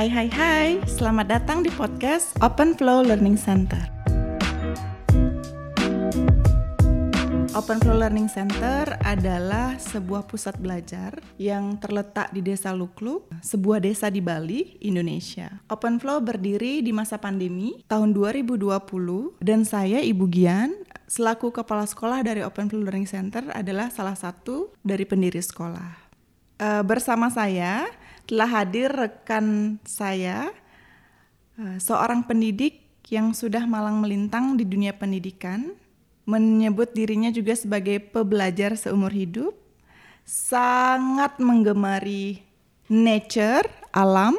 Hai hai hai, selamat datang di podcast Open Flow Learning Center. Open Flow Learning Center adalah sebuah pusat belajar yang terletak di Desa Lukluk, sebuah desa di Bali, Indonesia. Open Flow berdiri di masa pandemi tahun 2020 dan saya Ibu Gian selaku kepala sekolah dari Open Flow Learning Center adalah salah satu dari pendiri sekolah. Uh, bersama saya telah hadir rekan saya, uh, seorang pendidik yang sudah malang melintang di dunia pendidikan, menyebut dirinya juga sebagai pebelajar seumur hidup, sangat menggemari nature, alam,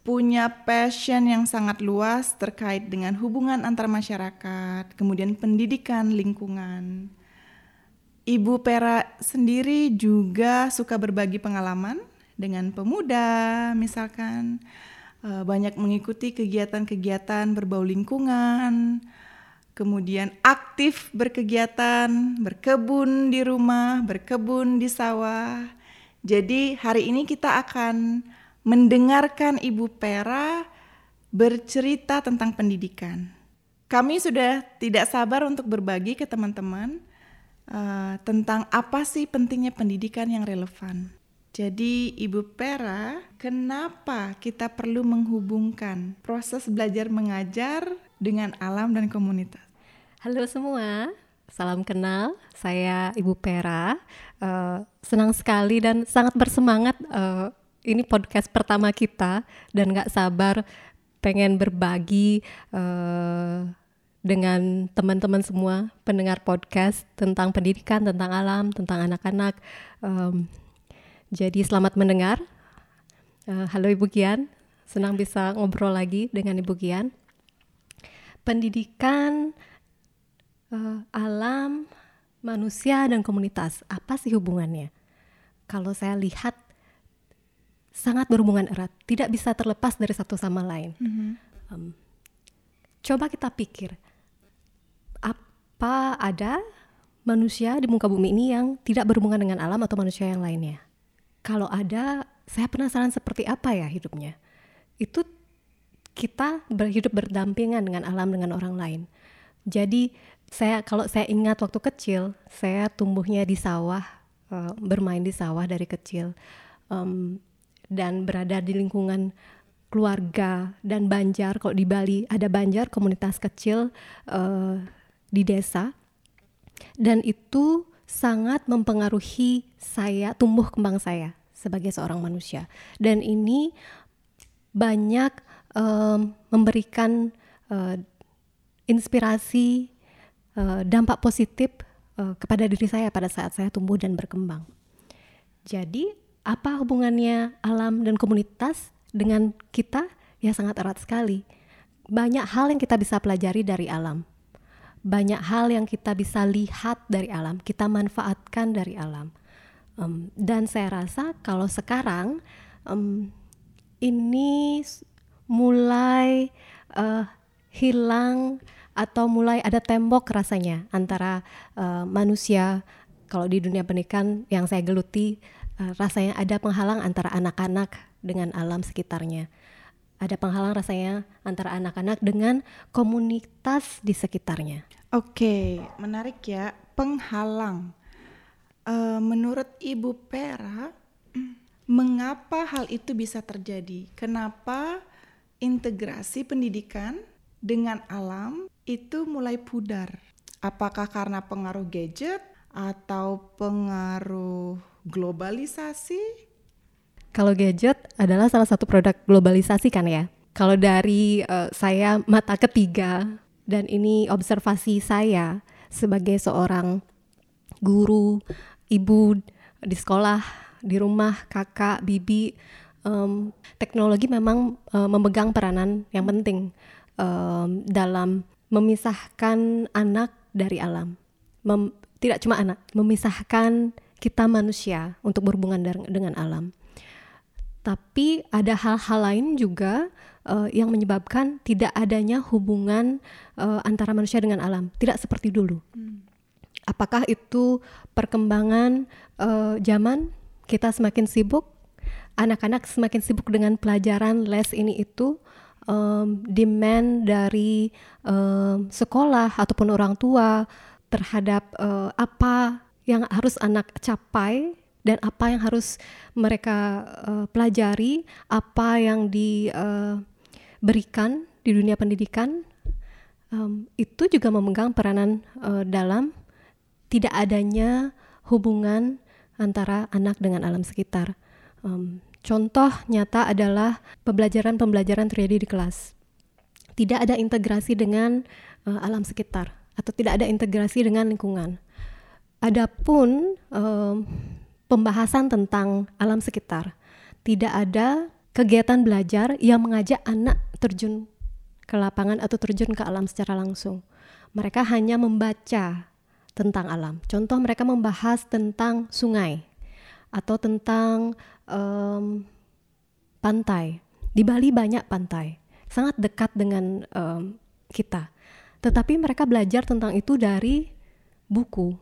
punya passion yang sangat luas terkait dengan hubungan antar masyarakat, kemudian pendidikan lingkungan. Ibu Pera sendiri juga suka berbagi pengalaman dengan pemuda misalkan uh, banyak mengikuti kegiatan-kegiatan berbau lingkungan kemudian aktif berkegiatan berkebun di rumah berkebun di sawah. Jadi hari ini kita akan mendengarkan Ibu Pera bercerita tentang pendidikan. Kami sudah tidak sabar untuk berbagi ke teman-teman uh, tentang apa sih pentingnya pendidikan yang relevan jadi Ibu Pera, kenapa kita perlu menghubungkan proses belajar mengajar dengan alam dan komunitas? Halo semua, salam kenal. Saya Ibu Pera. Uh, senang sekali dan sangat bersemangat. Uh, ini podcast pertama kita dan gak sabar pengen berbagi uh, dengan teman-teman semua pendengar podcast tentang pendidikan, tentang alam, tentang anak-anak. Um, jadi selamat mendengar. Uh, halo Ibu Gian, senang bisa ngobrol lagi dengan Ibu Gian. Pendidikan, uh, alam, manusia dan komunitas, apa sih hubungannya? Kalau saya lihat sangat berhubungan erat, tidak bisa terlepas dari satu sama lain. Mm -hmm. um, coba kita pikir, apa ada manusia di muka bumi ini yang tidak berhubungan dengan alam atau manusia yang lainnya? Kalau ada saya penasaran seperti apa ya hidupnya. Itu kita berhidup berdampingan dengan alam dengan orang lain. Jadi saya kalau saya ingat waktu kecil saya tumbuhnya di sawah uh, bermain di sawah dari kecil um, dan berada di lingkungan keluarga dan banjar. Kalau di Bali ada banjar komunitas kecil uh, di desa. Dan itu sangat mempengaruhi saya, tumbuh kembang saya sebagai seorang manusia. Dan ini banyak um, memberikan uh, inspirasi, uh, dampak positif uh, kepada diri saya pada saat saya tumbuh dan berkembang. Jadi, apa hubungannya alam dan komunitas dengan kita? Ya sangat erat sekali. Banyak hal yang kita bisa pelajari dari alam banyak hal yang kita bisa lihat dari alam, kita manfaatkan dari alam. Um, dan saya rasa kalau sekarang um, ini mulai uh, hilang atau mulai ada tembok rasanya antara uh, manusia kalau di dunia pendidikan yang saya geluti uh, rasanya ada penghalang antara anak-anak dengan alam sekitarnya ada penghalang rasanya antara anak-anak dengan komunitas di sekitarnya. Oke, menarik ya. Penghalang. Uh, menurut Ibu Pera, mengapa hal itu bisa terjadi? Kenapa integrasi pendidikan dengan alam itu mulai pudar? Apakah karena pengaruh gadget atau pengaruh globalisasi kalau gadget adalah salah satu produk globalisasi kan ya. Kalau dari uh, saya mata ketiga dan ini observasi saya sebagai seorang guru, ibu di sekolah, di rumah, kakak, bibi, um, teknologi memang uh, memegang peranan yang penting um, dalam memisahkan anak dari alam. Mem tidak cuma anak, memisahkan kita manusia untuk berhubungan dengan alam tapi ada hal-hal lain juga uh, yang menyebabkan tidak adanya hubungan uh, antara manusia dengan alam, tidak seperti dulu. Hmm. Apakah itu perkembangan uh, zaman kita semakin sibuk anak-anak semakin sibuk dengan pelajaran les ini itu um, demand dari um, sekolah ataupun orang tua terhadap uh, apa yang harus anak capai dan apa yang harus mereka uh, pelajari, apa yang diberikan uh, di dunia pendidikan, um, itu juga memegang peranan uh, dalam tidak adanya hubungan antara anak dengan alam sekitar. Um, contoh nyata adalah pembelajaran-pembelajaran terjadi di kelas. Tidak ada integrasi dengan uh, alam sekitar atau tidak ada integrasi dengan lingkungan. Adapun um, pembahasan tentang alam sekitar, tidak ada kegiatan belajar yang mengajak anak terjun ke lapangan atau terjun ke alam secara langsung. Mereka hanya membaca tentang alam. Contoh mereka membahas tentang sungai atau tentang um, pantai. Di Bali banyak pantai, sangat dekat dengan um, kita. Tetapi mereka belajar tentang itu dari buku,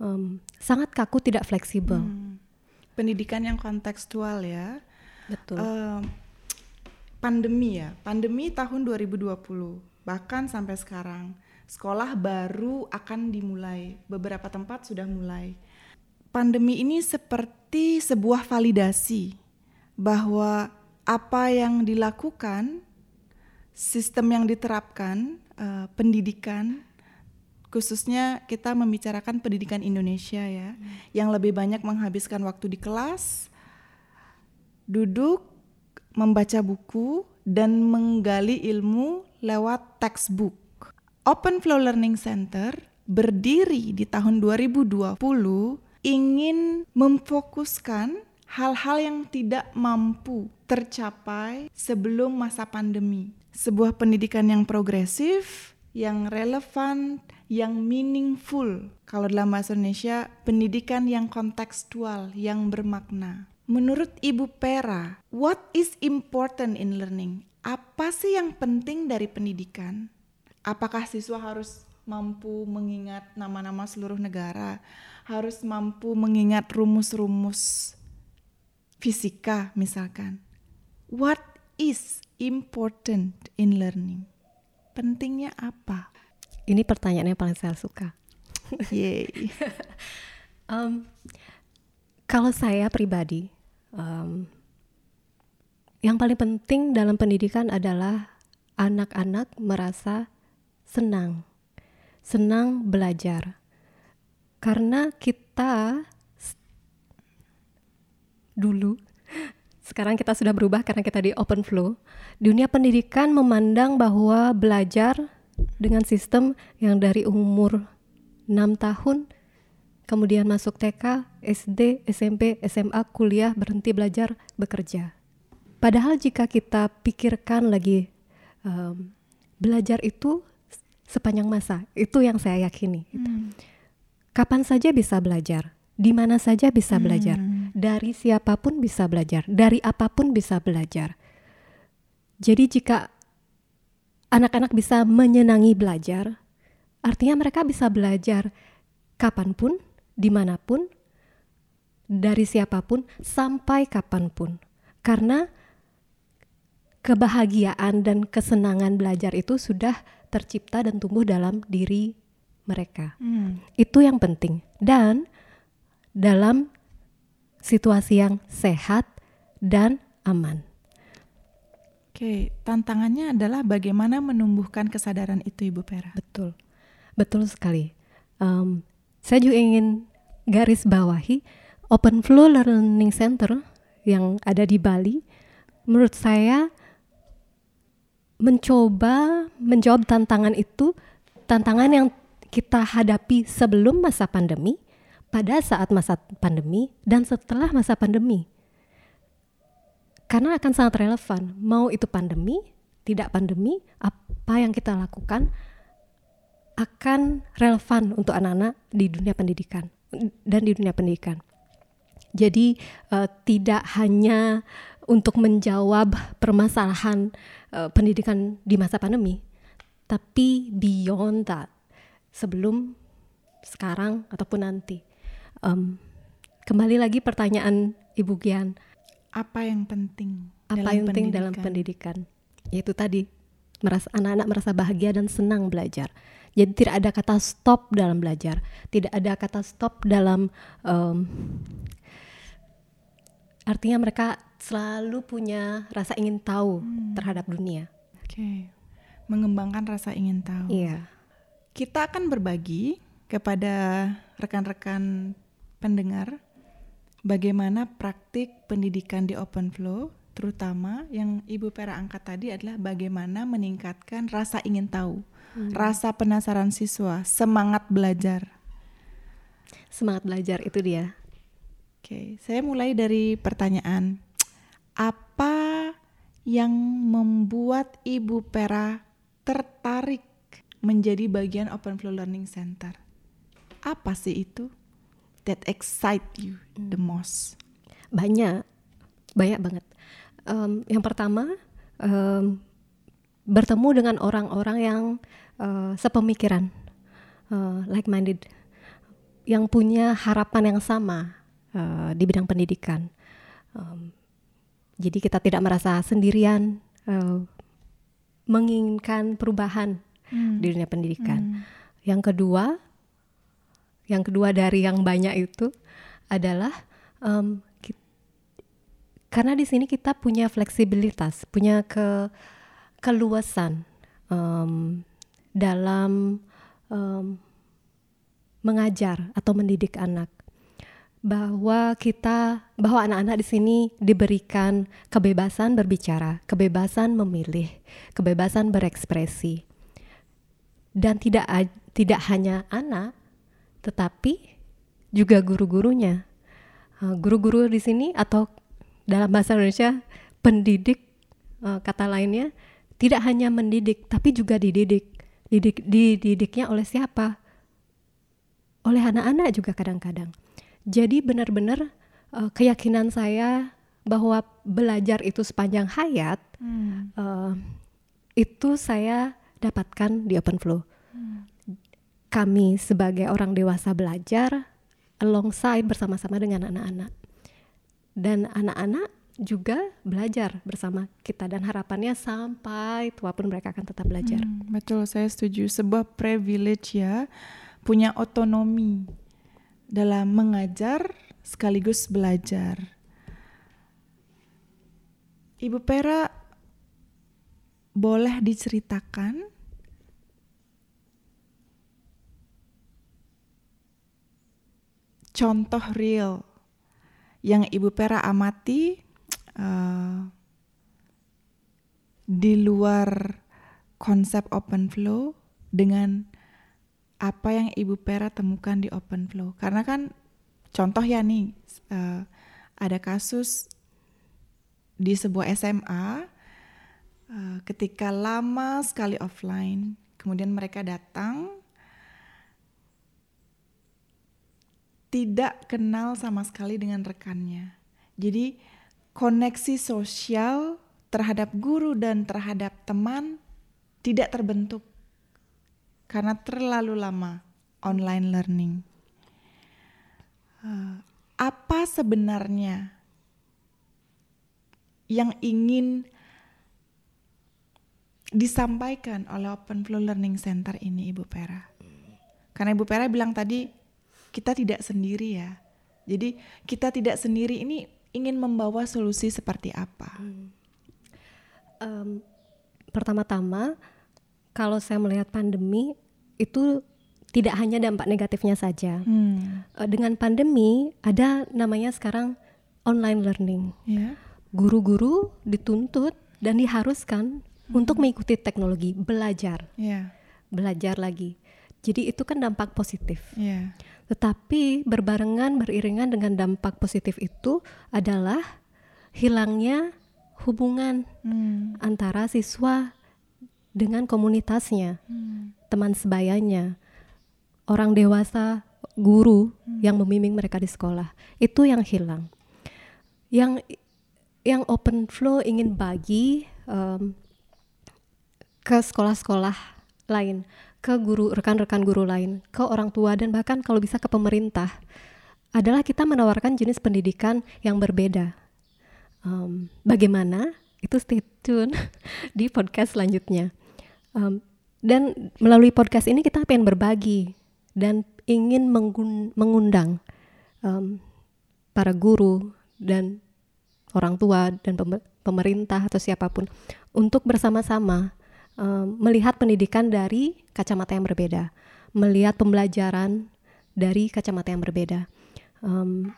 um, sangat kaku tidak fleksibel. Hmm. Pendidikan yang kontekstual ya. Betul. Uh, pandemi ya, pandemi tahun 2020 bahkan sampai sekarang sekolah baru akan dimulai. Beberapa tempat sudah mulai. Pandemi ini seperti sebuah validasi bahwa apa yang dilakukan, sistem yang diterapkan, uh, pendidikan khususnya kita membicarakan pendidikan Indonesia ya, hmm. yang lebih banyak menghabiskan waktu di kelas, duduk, membaca buku, dan menggali ilmu lewat textbook. Open Flow Learning Center berdiri di tahun 2020 ingin memfokuskan hal-hal yang tidak mampu tercapai sebelum masa pandemi. Sebuah pendidikan yang progresif, yang relevan, yang meaningful. Kalau dalam bahasa Indonesia, pendidikan yang kontekstual, yang bermakna. Menurut Ibu Pera, what is important in learning? Apa sih yang penting dari pendidikan? Apakah siswa harus mampu mengingat nama-nama seluruh negara, harus mampu mengingat rumus-rumus fisika misalkan. What is important in learning? Pentingnya apa? Ini pertanyaan yang paling saya suka. Yay. um, kalau saya pribadi, um, yang paling penting dalam pendidikan adalah anak-anak merasa senang, senang belajar, karena kita dulu sekarang kita sudah berubah karena kita di open flow. Dunia pendidikan memandang bahwa belajar dengan sistem yang dari umur 6 tahun kemudian masuk TK, SD, SMP, SMA, kuliah, berhenti belajar, bekerja. Padahal jika kita pikirkan lagi um, belajar itu sepanjang masa, itu yang saya yakini. Gitu. Hmm. Kapan saja bisa belajar, di mana saja bisa belajar, hmm. Dari siapa pun bisa belajar, dari apa pun bisa belajar. Jadi jika anak-anak bisa menyenangi belajar, artinya mereka bisa belajar kapan pun, di mana pun, dari siapa pun, sampai kapan pun. Karena kebahagiaan dan kesenangan belajar itu sudah tercipta dan tumbuh dalam diri mereka. Hmm. Itu yang penting. Dan dalam situasi yang sehat dan aman. Oke, tantangannya adalah bagaimana menumbuhkan kesadaran itu, Ibu Pera. Betul, betul sekali. Um, saya juga ingin garis bawahi Open Flow Learning Center yang ada di Bali. Menurut saya mencoba menjawab tantangan itu, tantangan yang kita hadapi sebelum masa pandemi, pada saat masa pandemi, dan setelah masa pandemi. Karena akan sangat relevan mau itu pandemi tidak pandemi apa yang kita lakukan akan relevan untuk anak-anak di dunia pendidikan dan di dunia pendidikan. Jadi uh, tidak hanya untuk menjawab permasalahan uh, pendidikan di masa pandemi tapi beyond that sebelum sekarang ataupun nanti um, kembali lagi pertanyaan Ibu Gian. Apa yang penting apa dalam yang penting dalam pendidikan? pendidikan? Yaitu tadi merasa anak-anak merasa bahagia dan senang belajar. Jadi tidak ada kata stop dalam belajar. Tidak ada kata stop dalam em, artinya mereka selalu punya rasa ingin tahu terhadap dunia. Oke. Mengembangkan rasa ingin tahu. iya. Kita akan berbagi kepada rekan-rekan pendengar bagaimana praktik pendidikan di Open Flow, terutama yang Ibu Pera angkat tadi adalah bagaimana meningkatkan rasa ingin tahu, rasa penasaran siswa, semangat belajar. semangat belajar itu dia Oke, saya mulai dari pertanyaan. Apa yang membuat Ibu Pera tertarik menjadi bagian Open Flow Learning Center? Apa sih itu that excite you the most? banyak banyak banget. Em, yang pertama em, bertemu dengan orang-orang yang eh, sepemikiran eh, like minded yang punya harapan yang sama eh, di bidang pendidikan. Em, jadi kita tidak merasa sendirian eh, menginginkan perubahan Hmm. di dunia pendidikan. Yang kedua, yang kedua dari yang banyak itu adalah em, ki- karena di sini kita punya fleksibilitas, punya ke keluasan em, dalam em, mengajar atau mendidik anak. Bahwa kita bahwa anak-anak di sini diberikan kebebasan berbicara, kebebasan memilih, kebebasan berekspresi. Dan tidak tidak hanya anak tetapi juga guru-gurunya Uh, guru-guru di sini atau dalam bahasa Indonesia pendidik uh, kata lainnya tidak hanya mendidik tapi juga dididik didik dididiknya oleh siapa oleh anak-anak juga kadang-kadang jadi benar-benar uh, keyakinan saya bahwa belajar itu sepanjang hayat Hmm. uh, itu saya dapatkan di Open Flow. Kami sebagai orang dewasa belajar alongside bersama-sama dengan anak-anak. Dan anak-anak juga belajar bersama kita dan harapannya sampai tua pun mereka akan tetap belajar. Hmm, betul, saya setuju. Sebuah privilege ya, punya otonomi dalam mengajar sekaligus belajar. Ibu Pera boleh diceritakan contoh real yang Ibu Pera amati eh, di luar konsep open flow dengan apa yang Ibu Pera temukan di open flow. Karena kan contoh ya nih eh, ada kasus di sebuah SMA eh, ketika lama sekali offline, kemudian mereka datang tidak kenal sama sekali dengan rekannya. Jadi koneksi sosial terhadap guru dan terhadap teman tidak terbentuk karena terlalu lama online learning. Eh, apa sebenarnya yang ingin disampaikan oleh Open Flow Learning Center ini, Ibu Pera? Karena Ibu Pera bilang tadi kita tidak sendiri ya. Jadi kita tidak sendiri ini ingin membawa solusi seperti apa? Em, pertama-tama kalau saya melihat pandemi itu tidak hanya dampak negatifnya saja. Hmm, Eh, Dengan pandemi ada namanya sekarang online learning. ya. Guru-guru dituntut dan diharuskan untuk mengikuti teknologi, belajar, Ya, belajar lagi. Jadi itu kan dampak positif. ya. Tetapi berbarengan beriringan dengan dampak positif itu adalah hilangnya hubungan Hmm, antara siswa dengan komunitasnya, hmm, teman sebayanya, orang dewasa, guru yang membimbing mereka di sekolah. Itu yang hilang. Yang yang open flow ingin bagi em, ke sekolah-sekolah lain, ke guru rekan-rekan guru lain, ke orang tua dan bahkan kalau bisa ke pemerintah adalah kita menawarkan jenis pendidikan yang berbeda. Um, bagaimana? Itu stay tune di podcast selanjutnya. Um, dan melalui podcast ini kita pengen berbagi dan ingin mengundang um, para guru dan orang tua dan pemerintah atau siapa pun untuk bersama-sama um, melihat pendidikan dari kacamata yang berbeda, melihat pembelajaran dari kacamata yang berbeda. Um,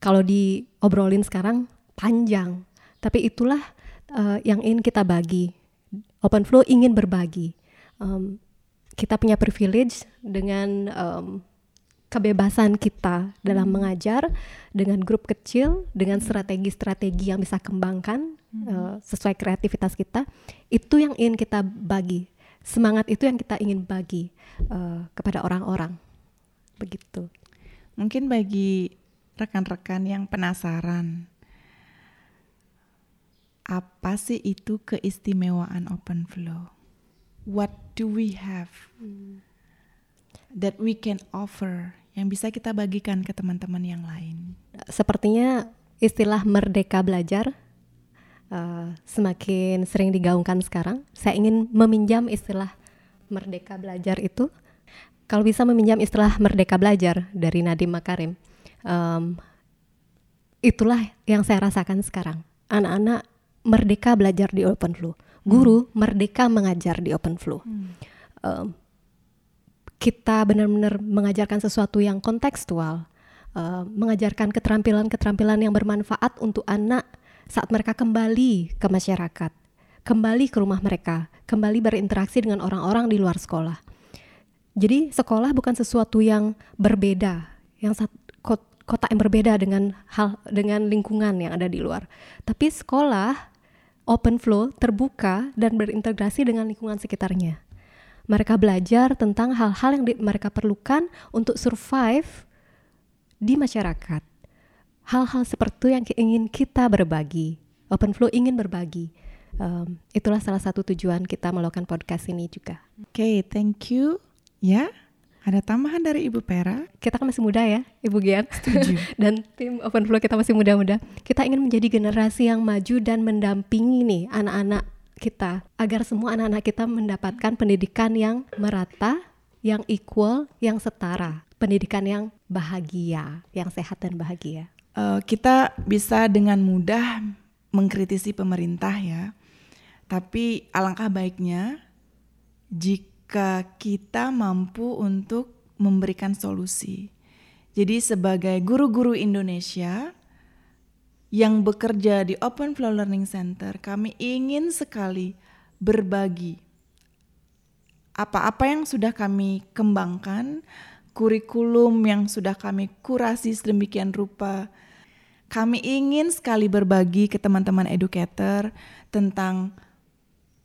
kalau diobrolin sekarang panjang, tapi itulah uh, yang ingin kita bagi Open Flow ingin berbagi. Um, kita punya privilege dengan um, kebebasan kita dalam hmm. mengajar dengan grup kecil, dengan strategi-strategi yang bisa kembangkan hmm. uh, sesuai kreativitas kita. Itu yang ingin kita bagi. Semangat itu yang kita ingin bagi uh, kepada orang-orang. Begitu. Mungkin bagi rekan-rekan yang penasaran apa sih itu keistimewaan open flow? What do we have that we can offer yang bisa kita bagikan ke teman-teman yang lain? Sepertinya istilah merdeka belajar uh, semakin sering digaungkan sekarang. Saya ingin meminjam istilah merdeka belajar itu. Kalau bisa meminjam istilah merdeka belajar dari Nadiem Makarim, um, itulah yang saya rasakan sekarang. Anak-anak merdeka belajar di Open Flow, guru hmm. merdeka mengajar di Open Flow. Hmm. Um, kita benar-benar mengajarkan sesuatu yang kontekstual, uh, mengajarkan keterampilan-keterampilan yang bermanfaat untuk anak saat mereka kembali ke masyarakat, kembali ke rumah mereka, kembali berinteraksi dengan orang-orang di luar sekolah. Jadi sekolah bukan sesuatu yang berbeda, yang kota yang berbeda dengan hal dengan lingkungan yang ada di luar. Tapi sekolah open flow, terbuka, dan berintegrasi dengan lingkungan sekitarnya. Mereka belajar tentang hal-hal yang mereka perlukan untuk survive di masyarakat. Hal-hal seperti yang ingin kita berbagi. Open flow ingin berbagi. Um, itulah salah satu tujuan kita melakukan podcast ini juga. Oke, okay, thank you. Ya, ada tambahan dari Ibu Pera? Kita kan masih muda ya, Ibu Gian. Setuju. dan tim Open Flow kita masih muda-muda. Kita ingin menjadi generasi yang maju dan mendampingi nih anak-anak kita agar semua anak-anak kita mendapatkan pendidikan yang merata, yang equal, yang setara, pendidikan yang bahagia, yang sehat dan bahagia. Uh, kita bisa dengan mudah mengkritisi pemerintah ya, tapi alangkah baiknya jika kita mampu untuk memberikan solusi. Jadi sebagai guru-guru Indonesia yang bekerja di Open Flow Learning Center, kami ingin sekali berbagi apa-apa yang sudah kami kembangkan, kurikulum yang sudah kami kurasi sedemikian rupa. Kami ingin sekali berbagi ke teman-teman educator tentang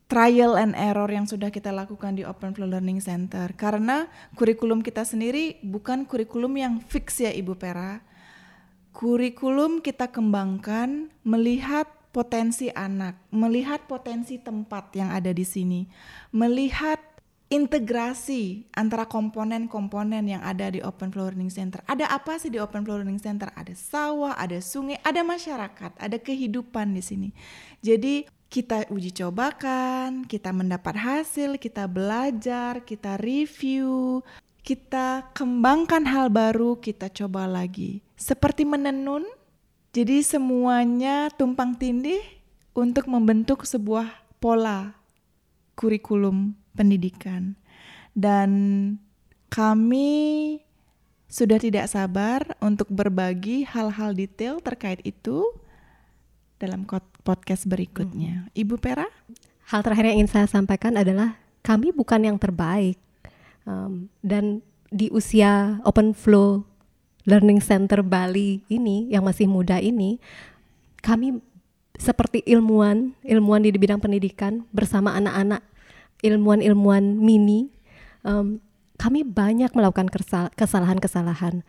trial and error yang sudah kita lakukan di Open Flow Learning Center karena kurikulum kita sendiri bukan kurikulum yang fix ya Ibu Pera. Kurikulum kita kembangkan melihat potensi anak, melihat potensi tempat yang ada di sini, melihat integrasi antara komponen-komponen yang ada di Open Flow Learning Center. Ada apa sih di Open Flow Learning Center? Ada sawah, ada sungai, ada masyarakat, ada kehidupan di sini. Jadi kita uji cobakan, kita mendapat hasil, kita belajar, kita review, kita kembangkan hal baru, kita coba lagi. Seperti menenun, jadi semuanya tumpang tindih untuk membentuk sebuah pola kurikulum pendidikan. Dan kami sudah tidak sabar untuk berbagi hal-hal detail terkait itu dalam podcast berikutnya. Hmm. Ibu Pera? Hal terakhir yang ingin saya sampaikan adalah kami bukan yang terbaik um, dan di usia Open Flow Learning Center Bali ini yang masih muda ini, kami seperti ilmuwan, ilmuwan di bidang pendidikan bersama anak-anak ilmuwan-ilmuwan mini, um, kami banyak melakukan kesalahan-kesalahan,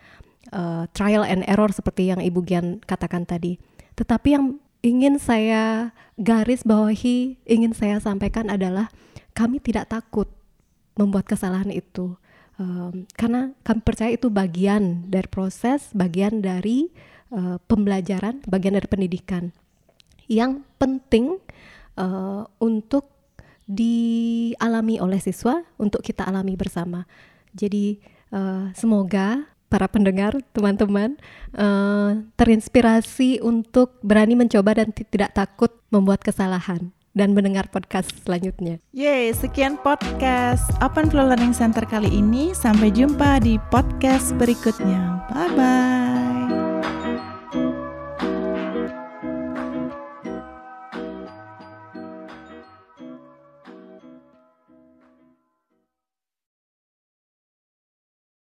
uh, trial and error seperti yang Ibu Gian katakan tadi. Tetapi yang ingin saya garis bawahi, ingin saya sampaikan adalah kami tidak takut membuat kesalahan itu. Um, karena kami percaya itu bagian dari proses, bagian dari uh, pembelajaran, bagian dari pendidikan. yang penting uh, untuk dialami oleh siswa untuk kita alami bersama. Jadi uh, semoga para pendengar, teman-teman uh, terinspirasi untuk berani mencoba dan tidak takut membuat kesalahan dan mendengar podcast selanjutnya. Yeay, sekian podcast Open Flow Learning Center kali ini. Sampai jumpa di podcast berikutnya. Bye-bye.